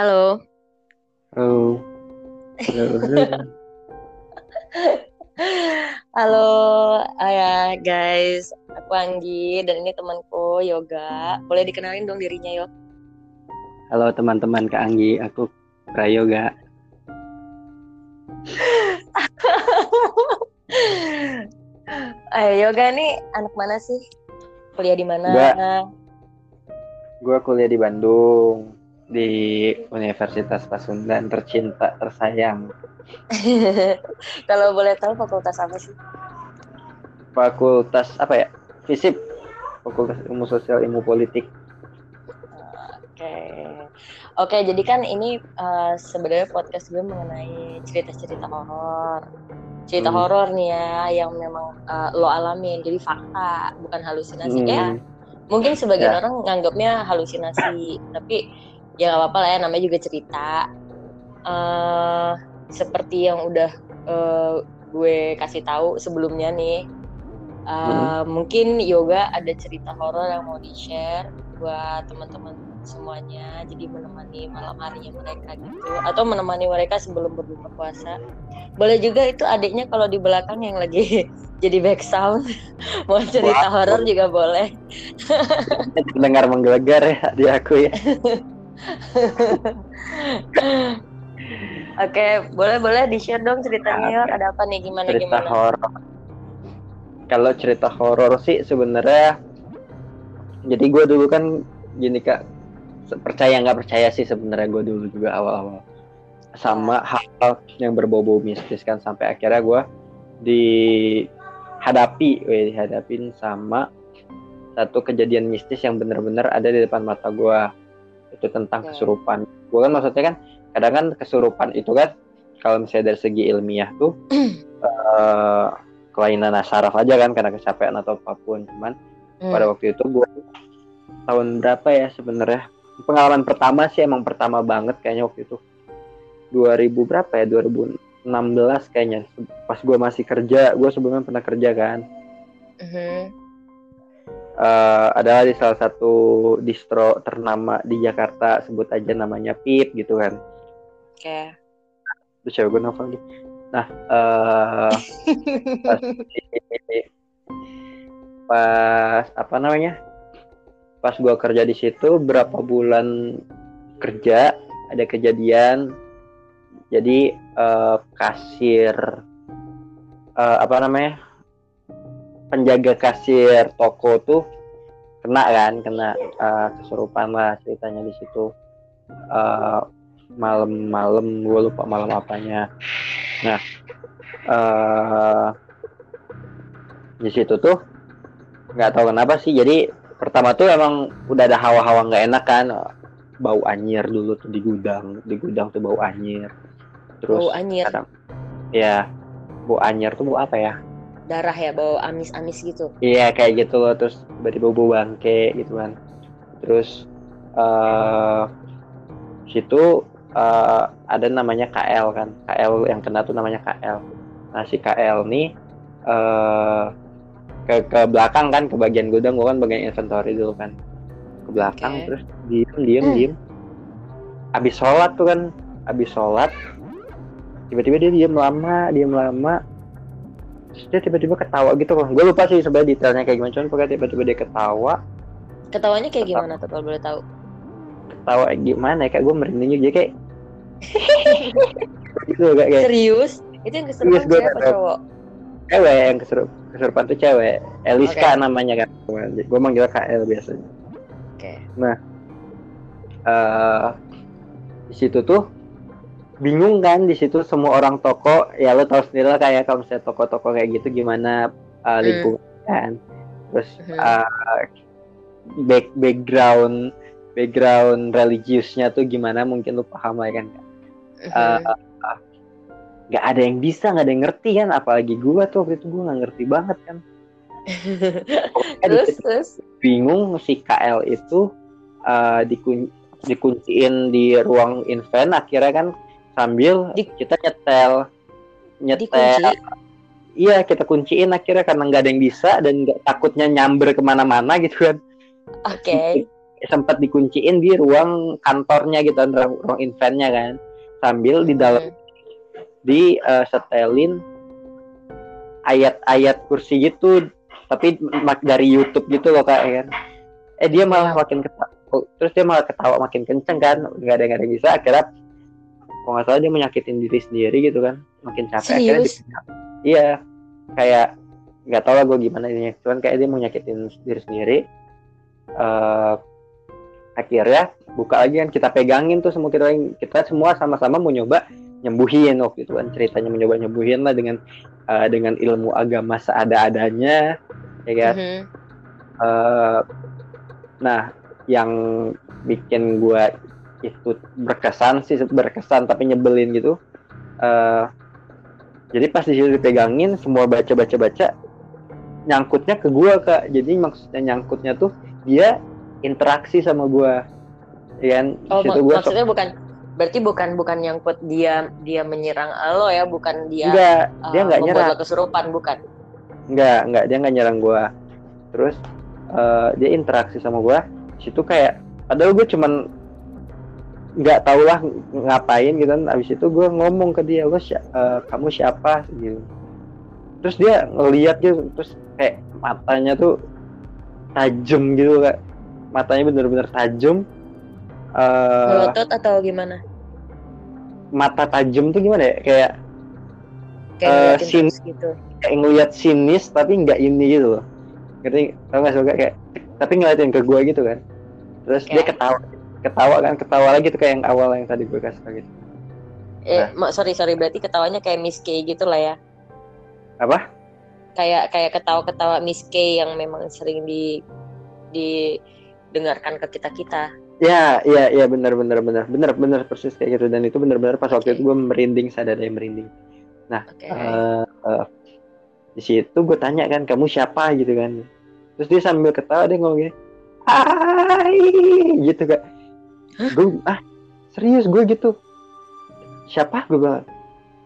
Halo. Halo. Halo. halo. Halo, ya guys. Aku Anggi dan ini temanku Yoga. Boleh dikenalin dong dirinya, Yo? Halo teman-teman Kak Anggi, aku Prayoga. Eh, Yoga nih anak mana sih? Kuliah di mana? Gua- Gue kuliah di Bandung di Universitas Pasundan tercinta tersayang. Kalau boleh tahu fakultas apa sih? Fakultas apa ya? FISIP. Fakultas Ilmu Sosial Ilmu Politik. Oke. Oke, jadi kan ini eh, sebenarnya podcast gue mengenai cerita-cerita horor. Cerita Hmm. horor nih ya yang memang eh, lo alamin. Jadi fakta, bukan halusinasi. Hmm, Ya, mungkin sebagian Ya. orang nganggapnya halusinasi, tapi ya nggak apa-apa lah ya namanya juga cerita. eh seperti yang udah eh, gue kasih tahu sebelumnya nih. eh, Mungkin yoga ada cerita horor yang mau di share buat teman-teman semuanya. Jadi menemani malam harinya mereka gitu, atau menemani mereka sebelum berbuka puasa. Boleh juga itu adiknya kalau di belakang yang lagi jadi back sound mau cerita horor juga boleh. Dengar menggelegar ya di aku ya. Oke, boleh boleh di share dong ceritanya Yor. Ada apa nih gimana cerita gimana? horor. Kalau cerita horor sih sebenarnya jadi gue dulu kan gini kak percaya nggak percaya sih sebenarnya gue dulu juga awal-awal sama hal yang berbau-bau mistis kan sampai akhirnya gue dihadapi, weh, dihadapin sama satu kejadian mistis yang benar-benar ada di depan mata gue itu tentang Oke. kesurupan. Gue kan maksudnya kan kadang kan kesurupan itu kan kalau misalnya dari segi ilmiah tuh eh, kelainan saraf aja kan karena kecapean atau apa pun cuman Hmm. pada waktu itu gue tahun berapa ya sebenarnya pengalaman pertama sih emang pertama banget kayaknya waktu itu 2000 berapa ya 2016 kayaknya pas gue masih kerja gue sebelumnya pernah kerja kan Mhm. Eh, adalah di salah satu distro ternama di Jakarta sebut aja namanya Pip gitu kan. Oke. terus cewek gue novel nih nah eh pas, pas apa namanya? Pas gua kerja di situ berapa bulan kerja ada kejadian. Jadi eh, kasir eh, apa namanya penjaga kasir toko tuh kena kan kena eh, kesurupan lah ceritanya di situ. Eh, malam-malam gue lupa malam apanya. Nah eh di situ tuh nggak tahu kenapa sih. Jadi pertama tuh emang udah ada hawa-hawa nggak enak kan. Bau anyir dulu tuh di gudang di gudang tuh bau anyir terus Bau anyir. kadang- ya bau anyir tuh bau apa ya Darah ya, bau amis-amis gitu. Iya kayak gitu loh terus tiba-tiba bau bangke gitu kan. Terus eh situ eh, ada namanya KL kan. KL yang kena tuh namanya KL. Nah si KL nih eh ke ke belakang kan ke bagian gudang gua kan bagian inventory dulu kan. Ke belakang Oke. terus diem diem Hmm. diem. Abis sholat tuh kan, abis sholat tiba-tiba dia diem lama, diem lama, Terus dia tiba-tiba ketawa gitu loh. Gue lupa sih sebenarnya detailnya kayak gimana, cuman pokoknya tiba-tiba dia ketawa, Ketawanya kayak gimana tuh kalau boleh tahu? ketawa gimana ya, kayak gue merinding juga kayak gitu kayak, kayak Serius? Itu yang keserupan cewek apa cowok? cewek yang kesurup kesurupan tuh cewek. Eliska Oke. namanya kan. Gue manggil KL biasanya. Oke. eh di situ tuh bingung kan di situ semua orang toko. Ya lo tau sendiri lah kayak kalau misalnya toko-toko kayak gitu gimana uh, Hmm. lingkungan kan. Terus uh, back background background religiusnya tuh gimana mungkin lu paham lah ya kan. Mhm. nggak ada yang bisa nggak ada yang ngerti kan. Apalagi gua tuh waktu itu gua nggak ngerti banget kan. Terus terus? bingung si KL itu uh, dikun dikunciin di ruang invent. Akhirnya kan sambil Di- kita nyetel nyetel iya kita kunciin akhirnya karena nggak ada yang bisa dan nggak takutnya nyamber ke mana-mana gitu kan. Oke. sempat dikunciin di ruang kantornya gitu ruang, ruang eventnya kan. Sambil di dalam hmm. di uh, setelin ayat-ayat kursi gitu tapi dari YouTube gitu loh kak ya kan. Eh dia malah makin ketawa terus dia malah ketawa makin kenceng kan. Nggak ada nggak ada bisa akhirnya kalau nggak salah dia menyakitin diri sendiri gitu kan makin capek Serius? akhirnya dia, iya kayak nggak tahu lah gue gimana ini cuman kayak dia mau nyakitin diri sendiri uh, akhirnya buka lagi kan kita pegangin tuh semua kita kita semua sama-sama mau nyoba nyembuhin waktu itu kan ceritanya mencoba nyembuhin lah dengan uh, dengan ilmu agama seada-adanya ya kan mm -hmm. uh, nah yang bikin gue itu berkesan sih berkesan tapi nyebelin gitu. Uh, jadi pas di situ dipegangin semua baca baca baca nyangkutnya ke gue kak. Jadi maksudnya nyangkutnya tuh dia interaksi sama gue ya kan? Oh, mak gua maksudnya bukan berarti bukan bukan nyangkut dia dia menyerang lo ya bukan dia enggak uh, dia nggak nyerang. kesurupan bukan? Enggak enggak dia nggak nyerang gue terus uh, dia interaksi sama gue situ kayak padahal gue cuman nggak tau lah ngapain gitu. Kan abis itu gue ngomong ke dia lo si uh, kamu siapa? Gitu. Terus dia ngeliat gitu terus kayak matanya tuh tajam gitu kak. Matanya bener-bener tajam. Uh, atau gimana? mata tajam tuh gimana ya? Kayak kayak uh, sin gitu. kayak ngeliat sinis tapi nggak ini gitu loh. Ngerti? Tau gak suka kayak tapi ngeliatin ke gue gitu kan. Terus kayak. dia ketawa ketawa kan ketawa lagi tuh kayak yang awal yang tadi gue kasih tau gitu. Eh nah. sorry sorry berarti ketawanya kayak Miss K gitu lah ya? Apa? Kayak kayak ketawa-ketawa Miss K yang memang sering di didengarkan ke kita kita. Ya, iya, iya benar benar benar. Benar benar persis kayak gitu. Dan itu benar-benar pas waktu itu gue merinding sadar yang merinding. Nah, okay. uh, uh, eh, di situ gue tanya kan kamu siapa? gitu kan, terus dia sambil ketawa dia ngomong gini, Hai, gitu kan. Gue ah serius gue gitu. Siapa gue bilang.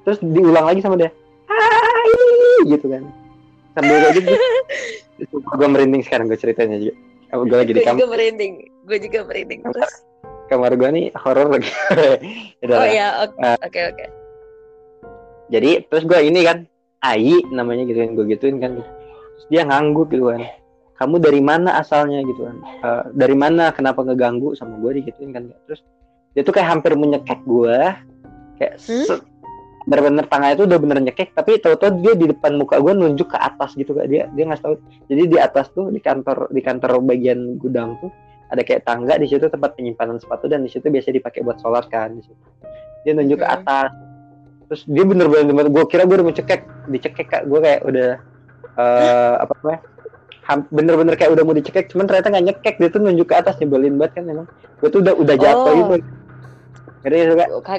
Terus diulang lagi sama dia. Hai, gitu kan. Sambil kayak gitu. gue merinding sekarang gue ceritanya juga gue lagi di kamar. Gue juga merinding. Gue juga merinding terus. Kamar gue nih horor lagi. oh ya, oke nah. oke. Okay, Jadi terus gue ini kan Ai namanya gitu kan gue gituin kan. Terus dia ngangguk gitu kan. Kamu dari mana asalnya gitu kan? Uh, dari mana? Kenapa ngeganggu sama gue digituin kan? Terus dia tuh kayak hampir menyekek gue. Kayak hmm? bener-bener tangannya itu udah bener nyekek tapi tahu-tahu dia di depan muka gue nunjuk ke atas gitu kak dia dia nggak tahu jadi di atas tuh di kantor di kantor bagian gudang tuh ada kayak tangga di situ tempat penyimpanan sepatu dan di situ biasa dipakai buat sholat kan di situ dia nunjuk hmm. ke atas terus dia bener-bener gue kira gue udah mau cekek dicekek kak gue kayak udah uh, apa namanya bener-bener kayak udah mau dicekek cuman ternyata nggak nyekek. Dia tuh nunjuk ke atas nyebelin banget kan emang. Gue tuh udah udah jatuh oh. gitu. Jadi suka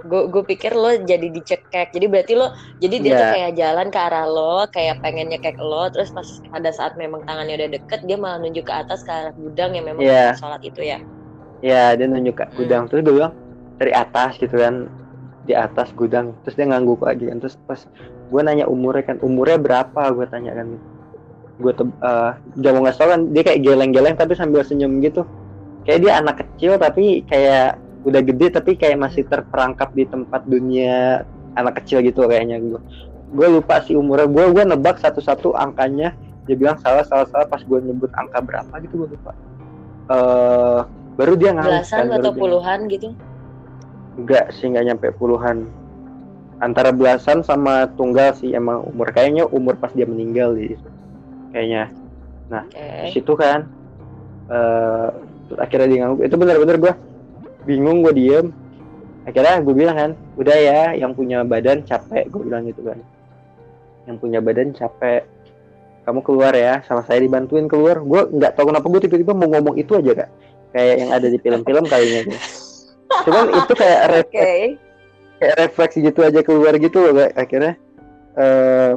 gue gue pikir lo jadi dicekek. Jadi berarti lo jadi dia yeah. tuh kayak jalan ke arah lo kayak pengen nyekek lo terus pas pada saat memang tangannya udah deket dia malah nunjuk ke atas ke arah gudang yang memang yeah. sholat itu ya? Iya, yeah, dia nunjuk ke hmm. gudang. Terus gue bilang dari atas gitu kan. Di atas gudang. Terus dia ngangguk lagi kan. Terus pas gue nanya umurnya kan umurnya berapa? Gue tanya kan gue tuh uh, jangan nggak kan dia kayak geleng-geleng tapi sambil senyum gitu. Kayak dia anak kecil tapi kayak udah gede tapi kayak masih terperangkap di tempat dunia anak kecil gitu kayaknya gue gue lupa sih umurnya. Gue gue nebak satu-satu angkanya. Dia bilang salah salah salah. Pas gue nyebut angka berapa gitu gue lupa. Uh, baru dia nggak belasan kan, atau puluhan gitu? Enggak sih nggak nyampe puluhan. Antara belasan sama tunggal sih emang umur. Kayaknya umur pas dia meninggal di kayaknya. Nah okay. di situ kan uh, akhirnya dia ngangguk. Itu benar-benar gue bingung gue diem. Akhirnya gue bilang kan udah ya yang punya badan capek gue bilang gitu kan. Yang punya badan capek kamu keluar ya sama saya dibantuin keluar. Gue nggak tahu kenapa gue tiba-tiba mau ngomong itu aja kak. Kayak yang ada di film-film kayaknya tuh. Cuman itu kayak refleks okay. kayak refleksi gitu aja keluar gitu loh kak. akhirnya uh,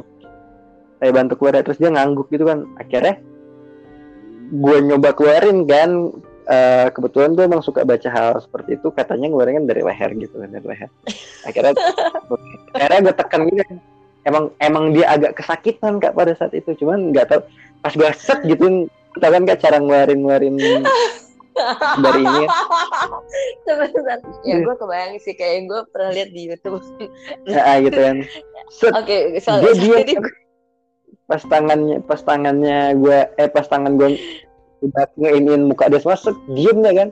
saya bantu keluar terus dia ngangguk gitu kan. Akhirnya gue nyoba keluarin kan. Uh, kebetulan tuh emang suka baca hal seperti itu. Katanya ngeluarin dari leher gitu kan dari leher. Akhirnya akhirnya gue tekan gitu. Kan. emang emang dia agak kesakitan kak pada saat itu. Cuman nggak tahu pas gue set gitu tau kan kak cara ngeluarin ngeluarin dari ini sebentar ya gue kebayang sih kayak gue pernah lihat di YouTube. Ya gitu kan. Oke okay, so, dia dia. Pas tangannya pas tangannya gue eh pas tangan gue udah ngeinin muka dia masuk diem ya kan.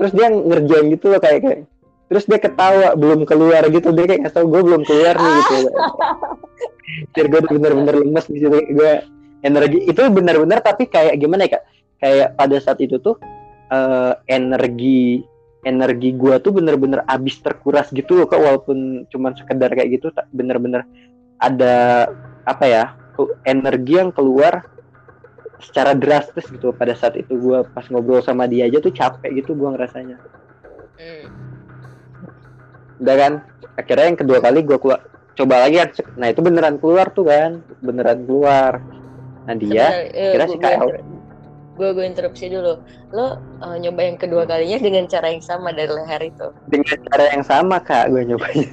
Terus dia ngerjain gitu loh kayak kayak. Terus dia ketawa belum keluar gitu. Dia kayak ngasih tau gue belum keluar nih gitu. Biar gue bener-bener lemes di situ. Gue energi itu benar-benar tapi kayak gimana ya kak? Kayak pada saat itu tuh uh, energi energi gue tuh bener-bener abis terkuras gitu loh kak. Walaupun cuma sekedar kayak gitu bener-bener ada apa ya energi yang keluar secara drastis gitu pada saat itu. Gue pas ngobrol sama dia aja tuh capek gitu gue ngerasanya. Hmm. udah kan? Akhirnya yang kedua kali gue keluar coba lagi kan? Nah itu beneran keluar tuh kan? Beneran keluar. Nah dia Sebenarnya, kira si KL gue gue interupsi dulu. Lo uh, nyoba yang kedua kalinya dengan cara yang sama dari leher itu? Dengan cara yang sama kak gue nyobanya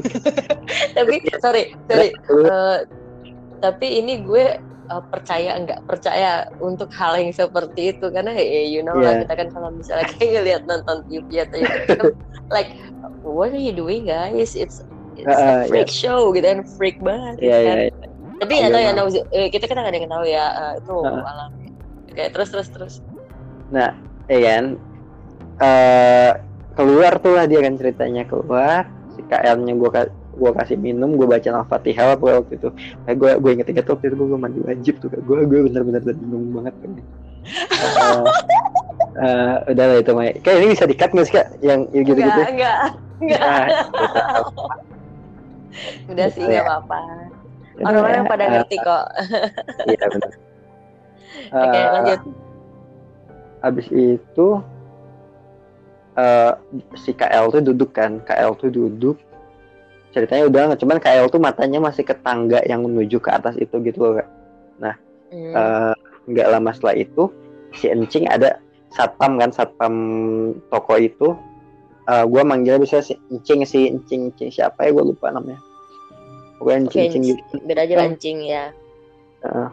tapi sorry sorry. Uh, tapi ini gue uh, percaya enggak percaya untuk hal yang seperti itu karena ya you know yeah. lah kita kan kalau misalnya kayak lihat nonton TV atau YouTube like what are you doing guys it's it's uh, a freak yeah. show gitu kan freak banget yeah, kan yeah, yeah. tapi ya tahu ya kita kita nggak ada yang tahu ya uh, itu uh. alam Oke, terus terus terus. Nah, ya kan. Uh, keluar tuh lah dia kan ceritanya keluar si KL-nya gue gue kasih minum gue baca al-fatihah apa waktu itu. Eh, gue gue inget inget waktu itu gue mandi wajib tuh gue gue bener-bener bingung banget kan uh, uh, udah lah itu Mai. Kayak ini bisa dikat nggak sih kak? Yang gitu gitu enggak enggak enggak nah, udah sih nggak apa-apa. Orang-orang pada ngerti kok. iya benar Oke, okay, uh, lanjut. Abis itu uh, si KL tuh duduk kan, KL tuh duduk. Ceritanya udah nggak, cuman KL tuh matanya masih ke tangga yang menuju ke atas itu gitu loh, Kak. Nah, hmm. uh, nggak lama setelah itu si Encing ada satpam kan, satpam toko itu. Uh, gue manggilnya bisa si Encing, si Encing, Encing siapa ya gue lupa namanya. Pokoknya Encing, okay, Encing gitu. Beda aja Encing ya. Uh,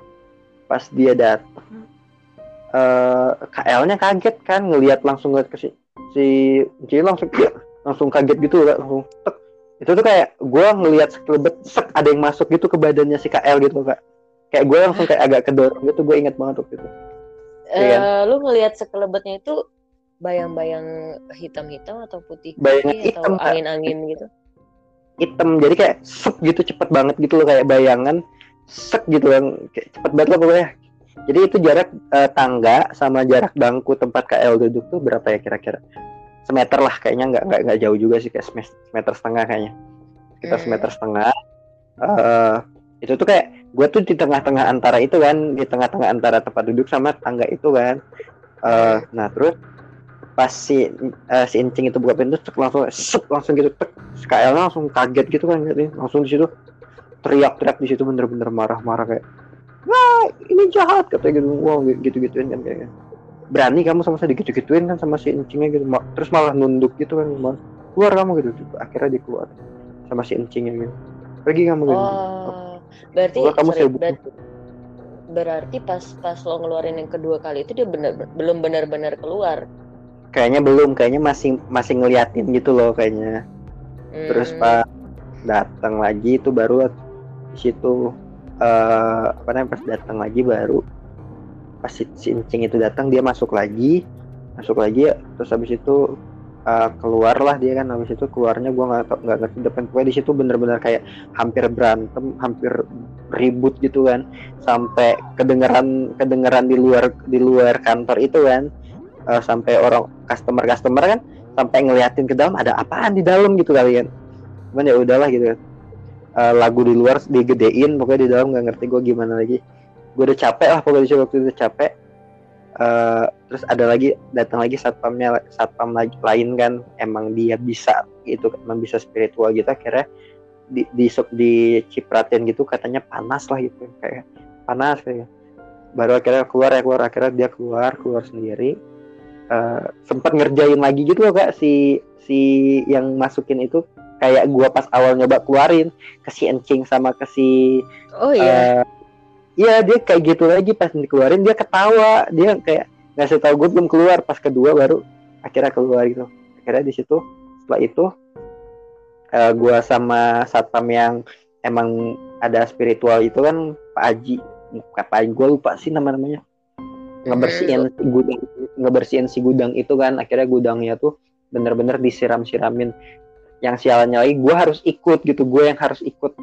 pas dia datang uh, eh, KL-nya kaget kan ngelihat langsung lihat ke si si Cil langsung langsung kaget gitu langsung tek. Itu tuh kayak gue ngelihat sekelebet sek ada yang masuk gitu ke badannya si KL gitu kak. Kayak gue langsung kayak agak kedorong gitu gue inget banget waktu itu. Uh, ya kan? lu ngelihat sekelebetnya itu bayang-bayang hitam-hitam atau putih, bayang hitam, atau angin-angin gitu? Hitam jadi kayak sep gitu cepet banget gitu loh kayak bayangan sek gitu kan kayak cepet banget lah pokoknya. Jadi itu jarak uh, tangga sama jarak bangku tempat KL duduk tuh berapa ya kira-kira semeter lah kayaknya nggak nggak nggak jauh juga sih kayak semeter setengah kayaknya. Kita hmm. semeter setengah. Uh, itu tuh kayak gue tuh di tengah-tengah antara itu kan di tengah-tengah antara tempat duduk sama tangga itu kan. Uh, nah terus pas si uh, si incing itu buka pintu langsung sep, langsung gitu tek. KL langsung kaget gitu kan langsung di situ teriak-teriak di situ bener-bener marah-marah kayak wah ini jahat katanya gitu wow gitu-gituin kan kayak berani kamu sama saya digitu-gituin kan sama si encingnya gitu terus malah nunduk gitu kan malah, keluar kamu gitu akhirnya dikeluar sama si encingnya gitu. Pergi kamu gitu. Oh, berarti keluar, kamu sorry, berarti, berarti pas pas lo ngeluarin yang kedua kali itu dia bener belum benar-benar keluar? Kayaknya belum kayaknya masih masih ngeliatin gitu loh kayaknya. Hmm. terus pak datang lagi itu baru situ uh, apa namanya pas datang lagi baru pas si, si Incing itu datang dia masuk lagi. Masuk lagi terus habis itu uh, keluarlah dia kan. Habis itu keluarnya gue nggak nggak ngerti depan. Pokoknya di situ bener-bener kayak hampir berantem hampir ribut gitu kan. Sampai kedengeran kedengeran di luar di luar kantor itu kan. Uh, sampai orang customer customer kan sampai ngeliatin ke dalam ada apaan di dalam? gitu kalian cuman ya udahlah gitu. Kan uh, lagu di luar digedein pokoknya di dalam nggak ngerti gue gimana lagi gue udah capek lah pokoknya waktu itu capek. Uh, terus ada lagi datang lagi satpamnya satpam lagi lain kan. Emang dia bisa gitu emang bisa spiritual gitu. Akhirnya di di di cipratin gitu katanya panas lah gitu. Kayak panas kayak baru akhirnya keluar ya keluar. Akhirnya dia keluar keluar sendiri. Uh, sempat ngerjain lagi gitu loh kak si si yang masukin itu. Kayak gua pas awal nyoba keluarin ke si encing sama ke si oh iya. uh, iya dia kayak gitu lagi pas dikeluarin dia ketawa. Dia kayak ngasih tahu gue belum keluar pas kedua baru akhirnya keluar gitu. Akhirnya di situ setelah itu uh, gue sama satpam yang emang ada spiritual itu kan Pak Aji. Pak Aji gue lupa sih nama namanya. Ngebersihin si gudang ngebersihin si gudang itu kan. Akhirnya gudangnya tuh bener-bener disiram-siramin. Yang sialannya lagi gue harus ikut gitu. Gue yang harus ikut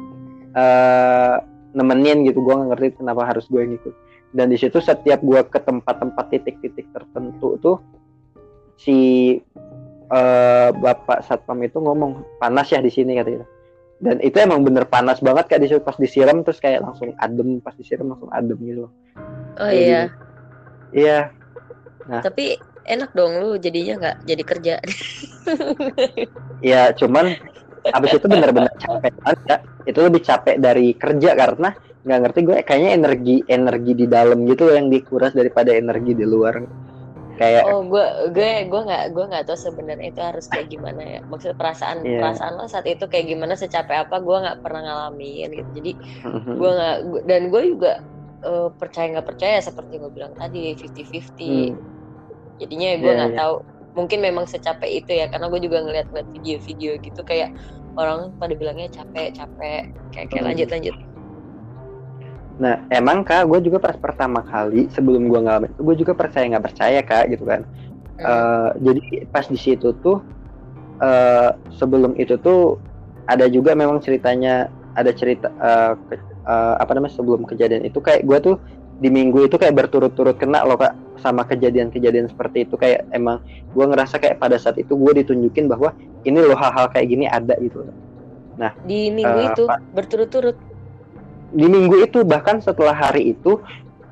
uh, nemenin gitu gue nggak ngerti kenapa harus gue yang ikut dan di situ setiap gue ke tempat-tempat titik-titik tertentu tuh si uh, bapak satpam itu ngomong panas ya di sini katanya dan itu emang bener panas banget kayak di situ. Pas disiram terus kayak langsung adem pas disiram langsung adem gitu oh iya. Iya. Nah. Tapi enak dong lu jadinya nggak jadi kerja. Ya cuman abis itu bener-bener capek banget ya itu lebih capek dari kerja karena nggak ngerti gue kayaknya energi energi di dalam gitu yang dikuras daripada energi di luar kayak oh gue gue gue nggak gue nggak tahu sebenarnya itu harus kayak gimana ya maksud perasaan yeah. perasaan lo saat itu kayak gimana secapek apa gue nggak pernah ngalamin gitu jadi mm-hmm. gue nggak dan gue juga uh, percaya nggak percaya seperti gue bilang tadi fifty fifty hmm jadinya gue iya, nggak yeah, yeah. tahu mungkin memang secapek itu ya karena gue juga ngeliat-ngeliat video-video gitu kayak orang pada bilangnya capek capek kayak kayak hmm. lanjut lanjut nah emang kak gue juga pas pertama kali sebelum gue ngalamin itu gue juga percaya nggak percaya kak gitu kan hmm. uh, jadi pas di situ tuh uh, sebelum itu tuh ada juga memang ceritanya ada cerita uh, ke, uh, apa namanya sebelum kejadian itu kayak gue tuh di minggu itu kayak berturut-turut kena loh kak sama kejadian-kejadian seperti itu. Kayak emang gue ngerasa kayak pada saat itu gue ditunjukin bahwa ini loh hal-hal kayak gini ada gitu. Nah di minggu uh, itu berturut-turut? Di minggu itu bahkan setelah hari itu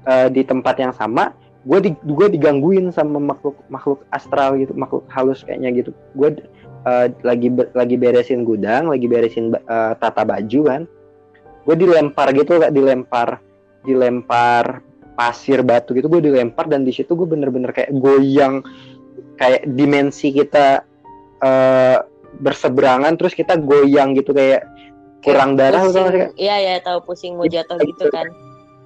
uh, di tempat yang sama gue di gue digangguin sama makhluk makhluk astral gitu makhluk halus kayaknya gitu. Gue uh, lagi lagi beresin gudang lagi beresin uh, tata baju kan. Gue dilempar gitu gak dilempar dilempar pasir batu gitu gue dilempar dan di situ gue bener-bener kayak goyang kayak dimensi kita uh, berseberangan terus kita goyang gitu kayak kurang darah pusing, iya ya tahu pusing mau jatuh gitu, gitu kan.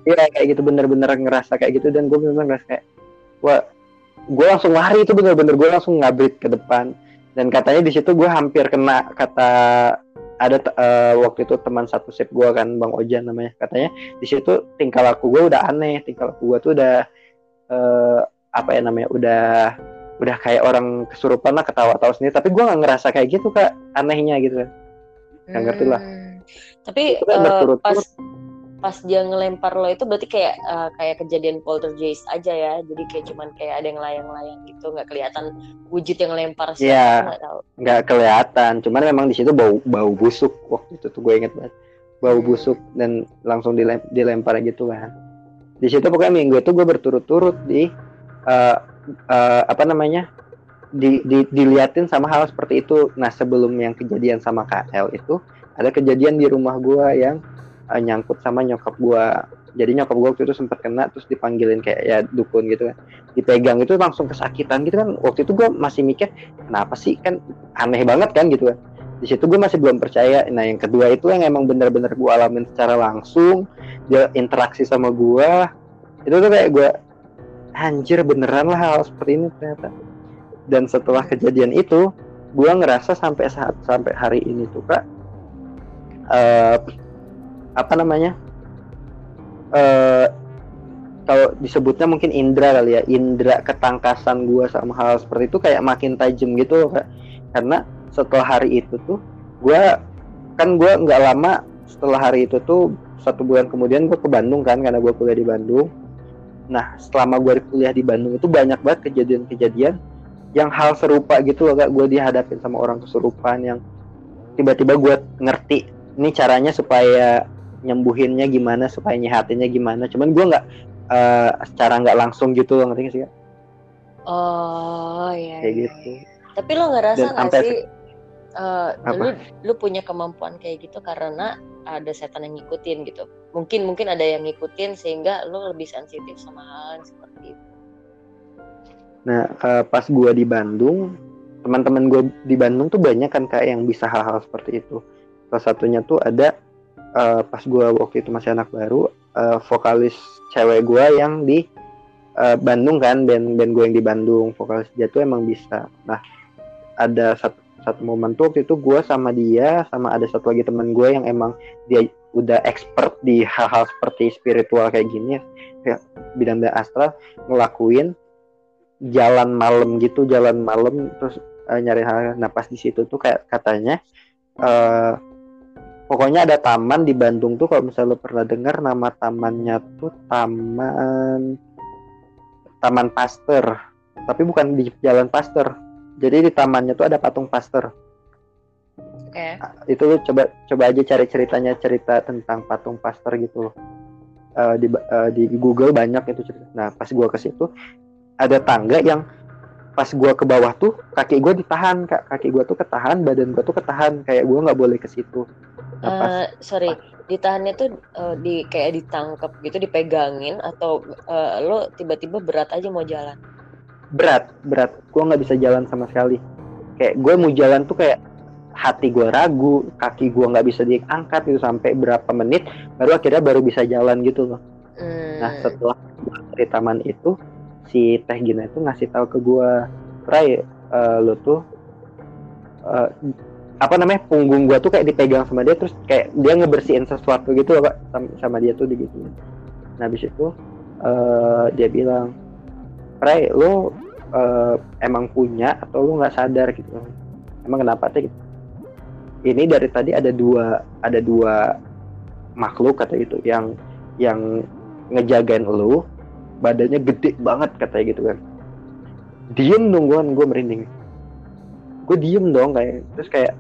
iya kayak gitu bener-bener ngerasa kayak gitu dan gue bener-bener ngerasa kayak wah gue langsung lari itu bener-bener gue langsung ngabrit ke depan. Dan katanya di situ gue hampir kena kata ada uh, waktu itu teman satu sip gue kan bang Ojan namanya katanya di situ tingkah laku gue udah aneh tingkah laku gue tuh udah uh, apa ya namanya udah udah kayak orang kesurupan lah ketawa-tawa sendiri tapi gue nggak ngerasa kayak gitu kak anehnya gitu. Kan nggak ngerti lah. Hmm. tapi uh, pas pas dia ngelempar lo itu berarti kayak uh, kayak kejadian poltergeist aja ya. Jadi kayak cuman kayak ada yang layang-layang gitu nggak kelihatan wujud yang lempar sih. Yeah, nggak tahu. Nggak kelihatan cuman memang di situ bau bau busuk. Waktu itu tuh gue inget banget. Bau hmm. busuk dan langsung dilem, dilempar gitu kan di situ pokoknya minggu itu gue berturut-turut di uh, uh, apa namanya di, di diliatin sama hal seperti itu. Nah sebelum yang kejadian sama KL itu ada kejadian di rumah gue yang uh, nyangkut sama nyokap gua. Jadi nyokap gua waktu itu sempat kena terus dipanggilin kayak ya dukun gitu kan. Dipegang itu langsung kesakitan gitu kan. Waktu itu gua masih mikir kenapa sih? Kan aneh banget kan gitu kan. Di situ gue masih belum percaya. Nah yang kedua itu yang emang bener-bener gue alamin secara langsung dia interaksi sama gue itu tuh kayak gue anjir beneran lah hal seperti ini ternyata. Dan setelah kejadian itu gue ngerasa sampai saat sampai hari ini tuh kak uh, apa namanya uh, kalau disebutnya mungkin indra kali ya indra ketangkasan gua sama hal seperti itu kayak makin tajam gitu kak. karena setelah hari itu tuh gua kan gua nggak lama setelah hari itu tuh satu bulan kemudian gua ke Bandung kan karena gua kuliah di Bandung nah selama gua kuliah di Bandung itu banyak banget kejadian-kejadian yang hal serupa gitu loh kak gue dihadapin sama orang kesurupan yang tiba-tiba gue ngerti ini caranya supaya nyembuhinnya gimana supaya nyehatinnya gimana cuman gue nggak uh, secara nggak langsung gitu loh ngerti gak sih kak? Oh iya. Kayak iya. gitu. Tapi lo nggak rasa nggak sih uh, lu lu punya kemampuan kayak gitu karena ada setan yang ngikutin gitu. Mungkin mungkin ada yang ngikutin sehingga lo lebih sensitif sama hal yang seperti itu. Nah uh, pas gue di Bandung teman-teman gue di Bandung tuh banyak kan kayak yang bisa hal-hal seperti itu. Salah satunya tuh ada uh, pas gue waktu itu masih anak baru uh, vokalis cewek gue yang di uh, Bandung kan band band gue yang di Bandung. Vokalis dia tuh emang bisa. Nah ada satu satu momen tuh waktu itu gue sama dia sama ada satu lagi teman gue yang emang dia udah expert di hal-hal seperti spiritual kayak gini ya. Kayak bidang astral ngelakuin jalan malam gitu jalan malam terus uh, nyari hal nah pas di situ tuh kayak katanya uh, pokoknya ada taman di Bandung tuh kalau misalnya lo pernah dengar nama tamannya tuh taman taman Pasteur tapi bukan di jalan Pasteur jadi di tamannya tuh ada patung Pasteur Okay. Itu coba coba aja cari ceritanya cerita tentang patung Pasteur gitu loh. Uh, di uh, di Google banyak itu cerita. Nah, pas gua ke situ ada tangga yang pas gua ke bawah tuh kaki gua ditahan kak. Kaki gua tuh ketahan badan gua tuh ketahan. Kayak gua nggak boleh ke situ. Nah, pas, uh, sorry. Ditahannya tuh uh, di kayak ditangkap gitu dipegangin atau uh, lo tiba-tiba berat aja mau jalan? Berat berat. Gue nggak bisa jalan sama sekali. Kayak gue mau jalan tuh kayak hati gue ragu kaki gue nggak bisa diangkat itu sampai berapa menit baru akhirnya baru bisa jalan gitu loh. Hmm. nah setelah dari taman itu si Teh Gina itu ngasih tahu ke gue Ray uh, lo tuh uh, apa namanya punggung gue tuh kayak dipegang sama dia terus kayak dia ngebersihin sesuatu gitu loh pak sama, dia tuh gitu nah habis itu uh, dia bilang Ray lo uh, emang punya atau lo nggak sadar gitu? Emang kenapa sih? Gitu ini dari tadi ada dua ada dua makhluk kata itu yang yang ngejagain lo badannya gede banget katanya gitu kan. Diem dong gue gue merinding. Gue diem dong kayak terus kayak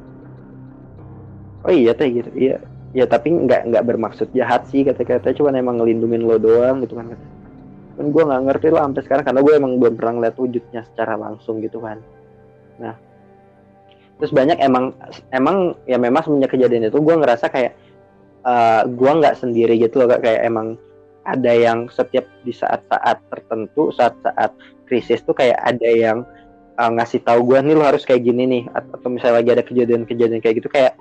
oh iya teh gitu. Iya ya tapi nggak nggak bermaksud jahat sih kata-kata cuma emang ngelindungin lo doang gitu kan kan gue nggak ngerti lah sampai sekarang karena gue emang belum pernah ngeliat wujudnya secara langsung gitu kan. Nah terus banyak emang emang ya memang semenjak kejadian itu gue ngerasa kayak uh, eh, gue nggak sendiri gitu loh kayak emang ada yang setiap di saat-saat tertentu saat-saat krisis tuh kayak ada yang uh, ngasih tahu gue nih lo harus kayak gini nih atau misalnya lagi ada kejadian-kejadian kayak gitu kayak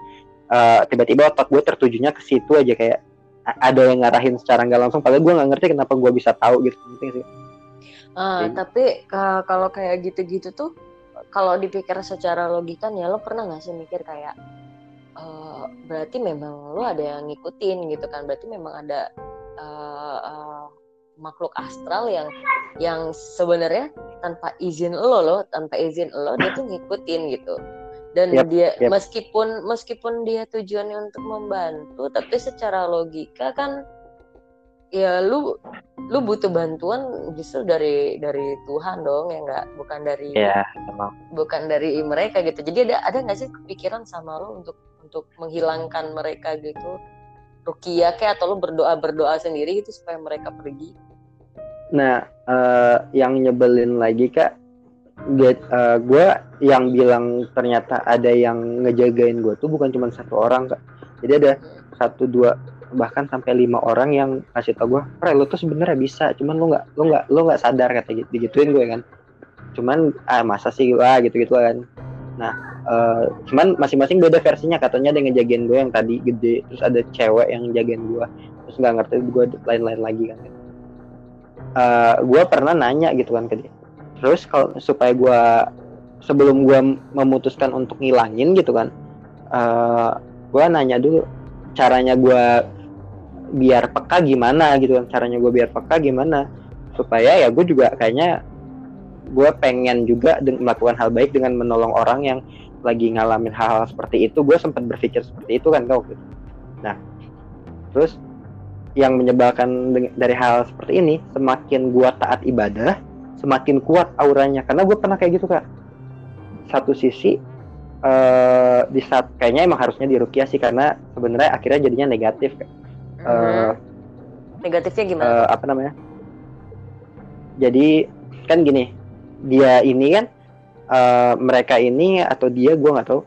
uh, tiba-tiba otak gue tertujunya ke situ aja kayak ada yang ngarahin secara nggak langsung padahal gue nggak ngerti kenapa gue bisa tahu gitu penting sih uh, Jadi. tapi uh, kalau kayak gitu-gitu tuh kalau dipikir secara logika nih lo pernah nggak sih mikir kayak uh, berarti memang lo ada yang ngikutin gitu kan berarti memang ada uh, uh, makhluk astral yang yang sebenarnya tanpa izin lo lo tanpa izin lo dia tuh ngikutin gitu. Dan yep, dia yep. meskipun meskipun dia tujuannya untuk membantu tapi secara logika kan ya lu lu butuh bantuan justru dari dari Tuhan dong ya nggak? Bukan dari yeah, bukan dari mereka gitu. Jadi ada ada nggak sih kepikiran sama lo untuk untuk menghilangkan mereka gitu rukia kayak atau lo berdoa berdoa sendiri gitu supaya mereka pergi? Nah uh, yang nyebelin lagi kak uh, gue yang bilang ternyata ada yang ngejagain gue tuh bukan cuma satu orang kak. Jadi ada satu dua bahkan sampai lima orang yang kasih tau gue Pre lo tuh sebenarnya bisa cuman lo nggak lo nggak lo nggak sadar kata gitu digituin gue kan. Cuman ah masa sih gue gitu gitu kan. Nah uh, cuman masing-masing beda versinya katanya ada yang ngejagain gue yang tadi gede terus ada cewek yang ngejagain gue terus nggak ngerti gue lain-lain lagi kan. Uh, eh, gue pernah nanya gitu kan ke dia. Terus kalau supaya gue sebelum gue memutuskan untuk ngilangin gitu kan uh, eh, gue nanya dulu caranya gue biar peka gimana gitu kan. Caranya gue biar peka gimana supaya ya gue juga kayaknya gue pengen juga melakukan hal baik dengan menolong orang yang lagi ngalamin hal-hal seperti itu gue sempat berpikir seperti itu kan kau gitu nah terus yang menyebalkan dari hal seperti ini semakin gue taat ibadah semakin kuat auranya. Karena gue pernah kayak gitu kak. Satu sisi uh, di saat kayaknya emang harusnya dirukia sih karena sebenarnya akhirnya jadinya negatif kak. Uh, negatifnya gimana uh, apa namanya? Jadi kan gini dia ini kan uh, mereka ini atau dia gue nggak tahu.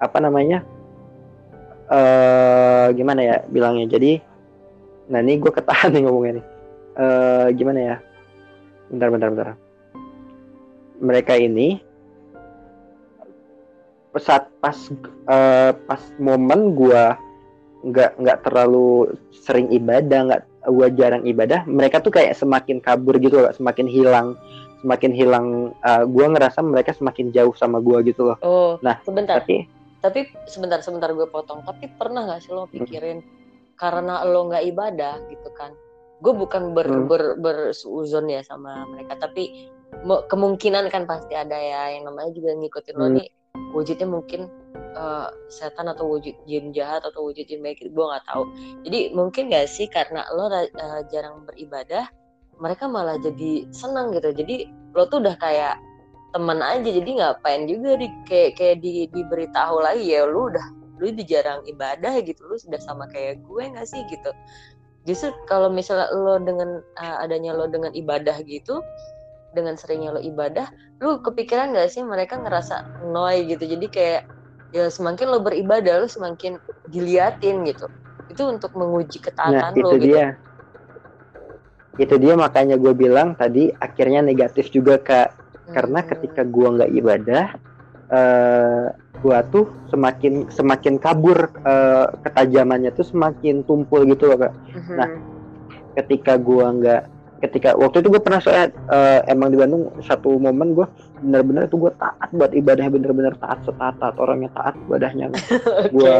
Apa namanya? Uh, gimana ya bilangnya? Jadi nah ini gue ketahan nih ngomongnya nih. Uh, gimana ya? Bentar bentar bentar. Mereka ini saat pas uh, pas momen gua nggak nggak terlalu sering ibadah nggak gue jarang ibadah mereka tuh kayak semakin kabur gitu loh semakin hilang semakin hilang uh, gue ngerasa mereka semakin jauh sama gue gitu loh oh nah sebentar tapi tapi sebentar sebentar gue potong tapi pernah nggak sih lo hmm. pikirin hmm. karena lo nggak ibadah gitu kan gue bukan ber, hmm. ber bersuzon ya sama mereka tapi kemungkinan kan pasti ada ya yang namanya juga ngikutin hmm. lo nih wujudnya mungkin uh, setan atau wujud jin jahat atau wujud jin baik gue nggak tahu jadi mungkin gak sih karena lo uh, jarang beribadah mereka malah jadi senang gitu. Jadi lo tuh udah kayak teman aja jadi ngapain juga di kayak kayak di diberitahu lagi ya lo udah lu udah jarang ibadah gitu lu sudah sama kayak gue gak sih gitu. Justru kalau misalnya lo dengan uh, adanya lo dengan ibadah gitu dengan seringnya lo ibadah lu kepikiran gak sih mereka ngerasa noy gitu? Jadi kayak ya semakin lo beribadah lo semakin diliatin gitu. Itu untuk menguji ketaatan nah, lo itu gitu. dia itu dia makanya gue bilang tadi akhirnya negatif juga kak hmm. karena ketika gue nggak ibadah uh, eh, gue tuh semakin semakin kabur uh, ketajamannya tuh semakin tumpul gitu loh kak hmm. nah ketika gue nggak ketika waktu itu gue pernah soalnya uh, emang di Bandung satu momen gue bener-bener tuh gue taat buat ibadah bener-bener taat setaat taat orangnya taat ibadahnya okay. gue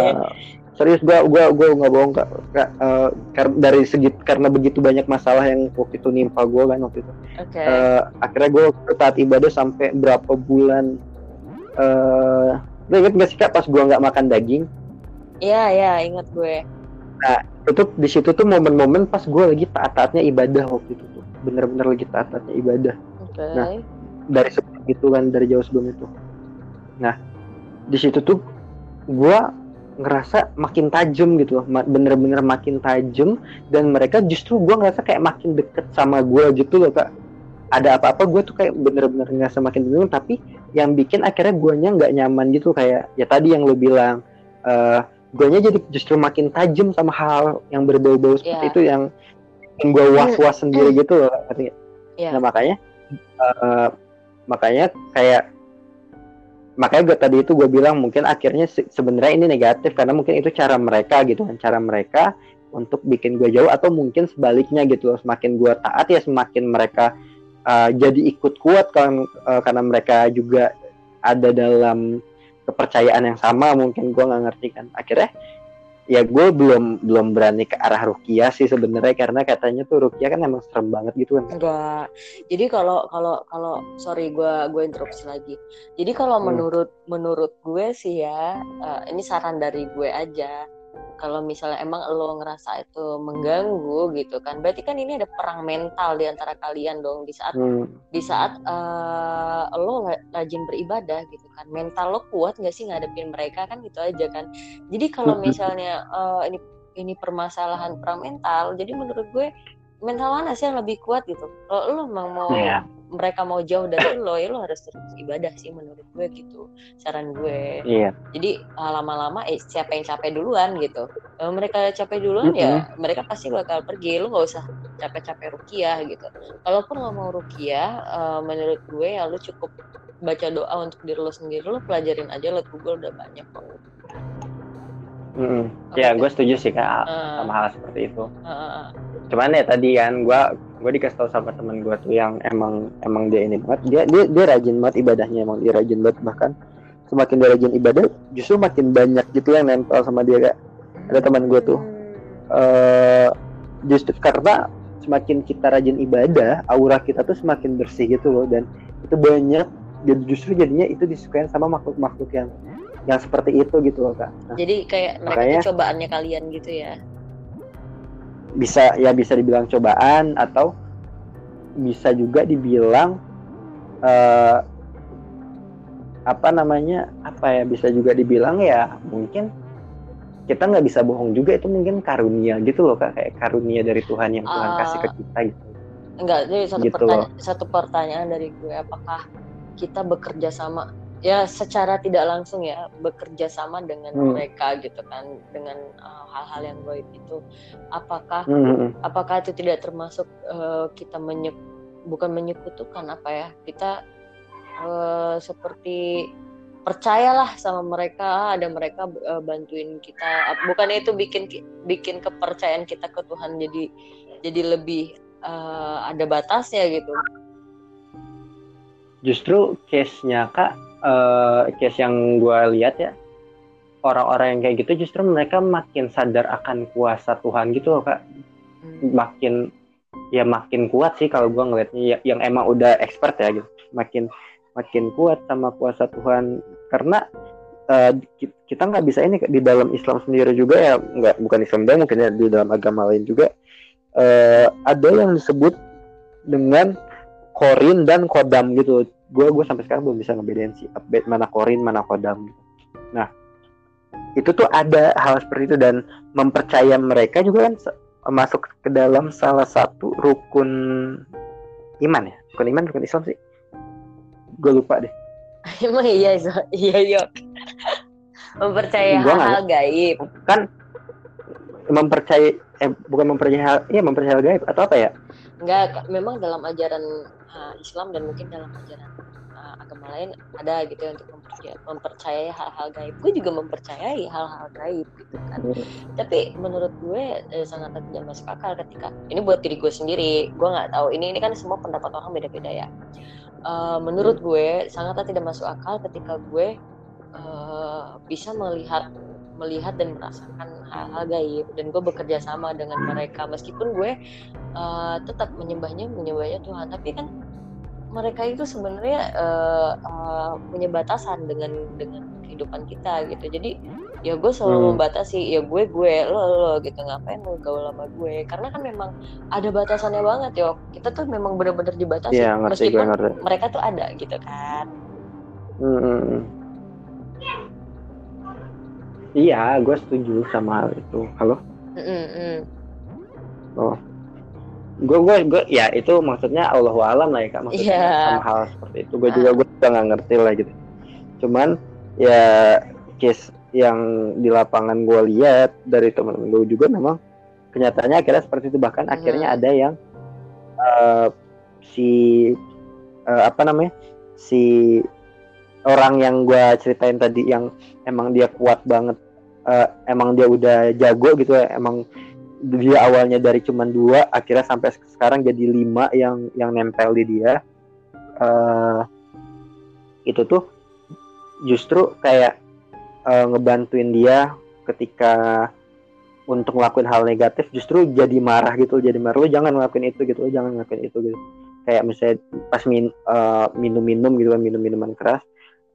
serius gue gue gue nggak bohong kak, kak uh, dari segi karena begitu banyak masalah yang waktu itu nimpa gue kan waktu itu. Okay. uh, eh, akhirnya gue taat ibadah sampai berapa bulan uh, lo inget gak sih kak pas gue nggak makan daging? Iya iya inget gue. Nah itu di situ tuh momen-momen pas gue lagi taat-taatnya ibadah waktu itu tuh. Bener-bener lagi taat-taatnya ibadah. Okay. nah dari itu kan dari jauh sebelum itu. Nah di situ tuh gue ngerasa makin tajam gitu bener-bener makin tajam dan mereka justru gue ngerasa kayak makin deket sama gue gitu loh kak ada apa-apa gue tuh kayak bener-bener ngerasa makin bingung tapi yang bikin akhirnya guanya nggak nyaman gitu kayak ya tadi yang lo bilang uh, guanya jadi justru makin tajam sama hal yang berbau-bau seperti yeah. itu yang yang gue was-was sendiri gitu loh yeah. nah makanya uh, makanya kayak makanya gue tadi itu gue bilang mungkin akhirnya se sebenarnya ini negatif karena mungkin itu cara mereka gitu kan. Cara mereka untuk bikin gue jauh atau mungkin sebaliknya gitu loh. Semakin gue taat ya semakin mereka uh, jadi ikut kuat kan uh, karena mereka juga ada dalam kepercayaan yang sama. Mungkin gue nggak ngerti kan. Akhirnya ya gue belum belum berani ke arah Rukia sih sebenarnya karena katanya tuh Rukia kan emang serem banget gitu kan. Enggak. Jadi kalau kalau kalau sorry gue gue interupsi lagi. Jadi kalau hmm. menurut menurut gue sih ya uh, ini saran dari gue aja kalau misalnya emang lo ngerasa itu mengganggu gitu kan berarti kan ini ada perang mental di antara kalian dong di saat hmm. di saat uh, lo rajin beribadah gitu kan mental lo kuat nggak sih ngadepin mereka kan gitu aja kan jadi kalau hmm. misalnya uh, ini ini permasalahan perang mental jadi menurut gue mental mana sih yang lebih kuat gitu? Kalau lo memang mau yeah mereka mau jauh dari lo ya lo harus terus ibadah sih menurut gue gitu saran gue. Iya. Jadi ah, lama-lama eh, siapa yang capek duluan gitu. Kalau mereka capek duluan mm -hmm. ya mereka pasti bakal pergi. Lo nggak usah capek-capek rukiah gitu. Kalaupun lo mau rukiah uh, menurut gue ya lo cukup baca doa untuk diri lo sendiri lo pelajarin aja lo Google udah banyak kok Mm -hmm. Ya, gue setuju sih kak uh, sama hal seperti itu. Uh, uh, Cuman ya tadi kan gue gue dikasih tau sama temen gue tuh yang emang emang dia ini banget. Dia dia dia rajin banget ibadahnya emang dia rajin banget. Bahkan semakin dia rajin ibadah justru makin banyak gitu yang nempel sama dia kak. Ada teman gue tuh. Uh, justru karena semakin kita rajin ibadah aura kita tuh semakin bersih gitu loh. Dan itu banyak dan justru jadinya itu disukain sama makhluk-makhluk yang yang seperti itu gitu loh kak. Nah, Jadi kayak mereka makanya, cobaannya kalian gitu ya? bisa ya bisa dibilang cobaan atau bisa juga dibilang uh, apa namanya apa ya bisa juga dibilang ya mungkin kita nggak bisa bohong juga itu mungkin karunia gitu loh kak kayak karunia dari Tuhan yang Tuhan uh, kasih ke kita gitu enggak jadi satu gitu pertanyaan satu pertanyaan dari gue apakah kita bekerja sama ya secara tidak langsung ya bekerja sama dengan hmm. mereka gitu kan dengan uh, hal-hal uh, yang gaib itu apakah hmm, hmm, hmm. apakah itu tidak termasuk uh, kita menyek bukan menyekutukan apa ya kita uh, seperti percayalah sama mereka ada mereka uh, bantuin kita bukan itu bikin bikin kepercayaan kita ke Tuhan jadi jadi lebih uh, ada batasnya gitu justru case-nya kak uh, case yang gue lihat ya orang-orang yang kayak gitu justru mereka makin sadar akan kuasa Tuhan gitu loh kak. Hmm. makin ya makin kuat sih kalau gue ngelihatnya ya, yang emang udah expert ya gitu. Makin makin kuat sama kuasa Tuhan. Karena uh, kita nggak bisa ini di dalam Islam sendiri juga ya nggak bukan Islam doang mungkin ya di dalam agama lain juga. Uh, ada yang disebut dengan korin dan kodam gitu gue gue sampai sekarang belum bisa ngebedain sih mana korin mana kodam. Nah itu tuh ada hal seperti itu dan mempercaya mereka juga kan masuk ke dalam salah satu rukun iman ya? Rukun iman rukun Islam sih? Gue lupa deh. Emang iya iya iya mempercaya hal-hal gaib. Kan mempercayai eh bukan mempercayai hal iya mempercayai hal gaib atau apa ya enggak memang dalam ajaran uh, Islam dan mungkin dalam ajaran uh, agama lain ada gitu ya untuk mempercayai, mempercayai hal-hal gaib. Gue juga mempercayai hal-hal gaib gitu kan. Hmm. tapi menurut gue eh, sangat tidak masuk akal ketika ini buat diri gue sendiri. Gue nggak tahu ini ini kan semua pendapat orang beda-beda ya. Uh, menurut hmm. gue sangatlah tidak masuk akal ketika gue uh, bisa melihat melihat dan merasakan hal-hal gaib dan gue bekerja sama dengan mereka. Meskipun gue uh, tetap menyembahnya menyembahnya Tuhan. Tapi kan mereka itu sebenarnya uh, uh, punya batasan dengan dengan kehidupan kita gitu. Jadi ya gue selalu hmm. membatasi ya gue gue lo lo gitu. Ngapain lo gaul sama gue? Karena kan memang ada batasannya banget yo. Kita tuh memang benar-benar dibatasi ya, ngerti, meskipun ngerti. mereka tuh ada gitu kan. Hmm. Iya, gue setuju sama hal itu. Halo? Mm -mm. Oh, gue gue gue ya itu maksudnya Allah alam lah ya kak maksudnya yeah. sama hal seperti itu gue juga gue juga nggak ngerti lah gitu cuman ya case yang di lapangan gue lihat dari teman-teman gue juga memang kenyataannya akhirnya seperti itu bahkan hmm. akhirnya ada yang uh, si uh, apa namanya si orang yang gue ceritain tadi yang emang dia kuat banget uh, emang dia udah jago gitu ya. Emang dia awalnya dari cuma dua akhirnya sampai sekarang jadi lima yang yang nempel di dia. Uh, itu tuh justru kayak uh, ngebantuin dia ketika untuk ngelakuin hal negatif justru jadi marah gitu jadi marah. Lu jangan ngelakuin itu gitu lu jangan ngelakuin itu gitu. Kayak misalnya pas min, uh, minum-minum gitu kan minum minuman keras.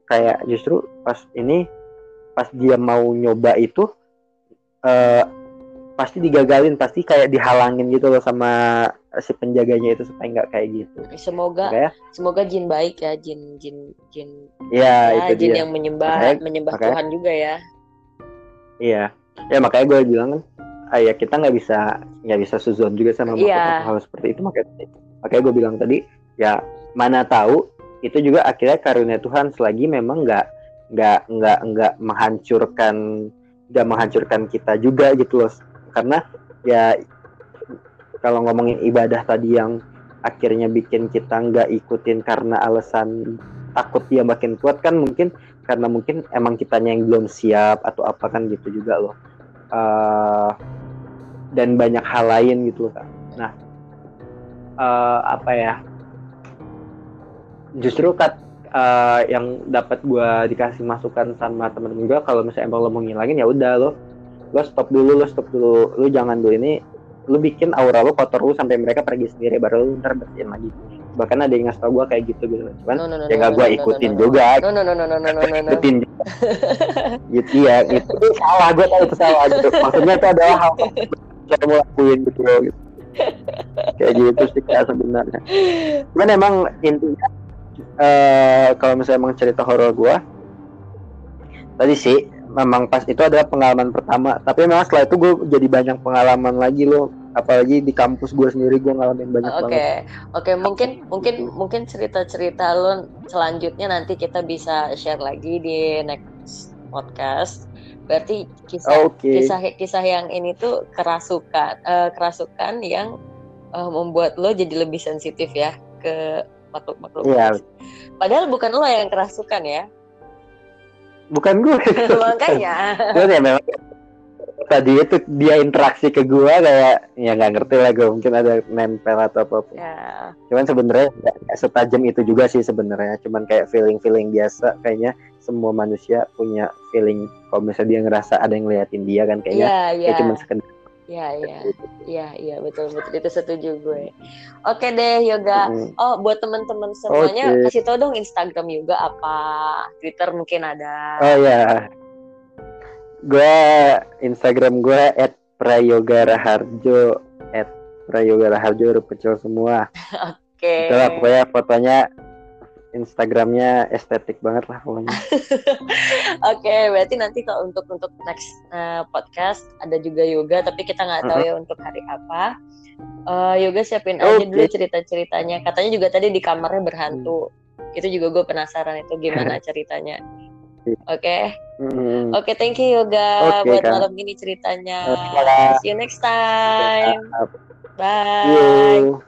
Kayak justru pas ini pas dia mau nyoba itu uh, pasti digagalin pasti kayak dihalangin gitu loh sama si penjaganya itu supaya nggak kayak gitu semoga okay. semoga jin baik ya jin jin jin ya, ya itu jin dia. yang menyembah makanya, menyembah makanya, Tuhan juga ya iya ya makanya gue bilang kan ah, ya kita nggak bisa nggak bisa suzon juga sama yeah. hal seperti itu makanya makanya gue bilang tadi ya mana tahu itu juga akhirnya karunia Tuhan selagi memang nggak nggak nggak nggak menghancurkan nggak menghancurkan kita juga gitu loh. Karena ya kalau ngomongin ibadah tadi yang akhirnya bikin kita nggak ikutin karena alasan takut dia makin kuat kan mungkin karena mungkin emang kitanya yang belum siap atau apa kan gitu juga loh. Uh, dan banyak hal lain gitu loh nah uh, apa ya? Justru kat uh, yang dapat gue dikasih masukan sama temen-temen gue kalau misalnya emang lo mau ngilangin ya udah lo lo stop dulu lo stop dulu. Lo jangan dulu ini lo bikin aura lo kotor lo sampai mereka pergi sendiri baru lo ntar bersihin lagi. Bahkan ada yang ngasih tau gue kayak gitu gitu. Cuman no, no, no, ya no, gue ikutin juga. ikutin juga. gitu ya gitu. Salah gue tahu itu salah gitu. Maksudnya itu adalah hal yang mau lakuin gitu. Gitu kayak gitu sih kayak sebenarnya. Cuman emang intinya uh, kalau misalnya emang cerita horor gue tadi sih memang pas itu adalah pengalaman pertama tapi memang setelah itu gue jadi banyak pengalaman lagi loh apalagi di kampus gue sendiri gue ngalamin banyak okay. banget oke okay, mungkin mungkin mungkin cerita cerita lo selanjutnya nanti kita bisa share lagi di next podcast berarti kisah okay. kisah kisah yang ini tuh kerasukan uh, kerasukan yang uh, membuat lo jadi lebih sensitif ya ke makhluk makhluk yeah. padahal bukan lo yang kerasukan ya. Bukan gue makanya. Gue ya memang tadi itu dia interaksi ke gua kayak ya nggak ngerti lah gue mungkin ada nempel atau apa ya. Cuman sebenarnya nggak setajam itu juga sih sebenarnya. Cuman kayak feeling feeling biasa kayaknya semua manusia punya feeling. Kalau misalnya dia ngerasa ada yang ngeliatin dia kan kayaknya iya iya. kayak cuman sekedar iya iya. Iya iya betul betul. Itu setuju gue. Oke deh yoga. Oh buat teman-teman semuanya Oke. kasih tau dong Instagram yoga apa. Twitter mungkin ada. Oh ya, gue Instagram gue at prayoga raharjo at prayoga raharjo kecil semua. oke. Itulah pokoknya fotonya Instagramnya estetik banget lah pokoknya. Oke, berarti nanti kalau untuk untuk next uh, podcast ada juga yoga, tapi kita nggak tahu ya untuk hari apa. Uh, yoga siapin aja Oke. dulu cerita-ceritanya. Katanya juga tadi di kamarnya berhantu. Itu juga gue penasaran itu gimana ceritanya. Oke, Mm. oke, thank you yoga Oke, buat Kak. malam ini ceritanya. Oke, Kak. See you next time. Bye. Yo.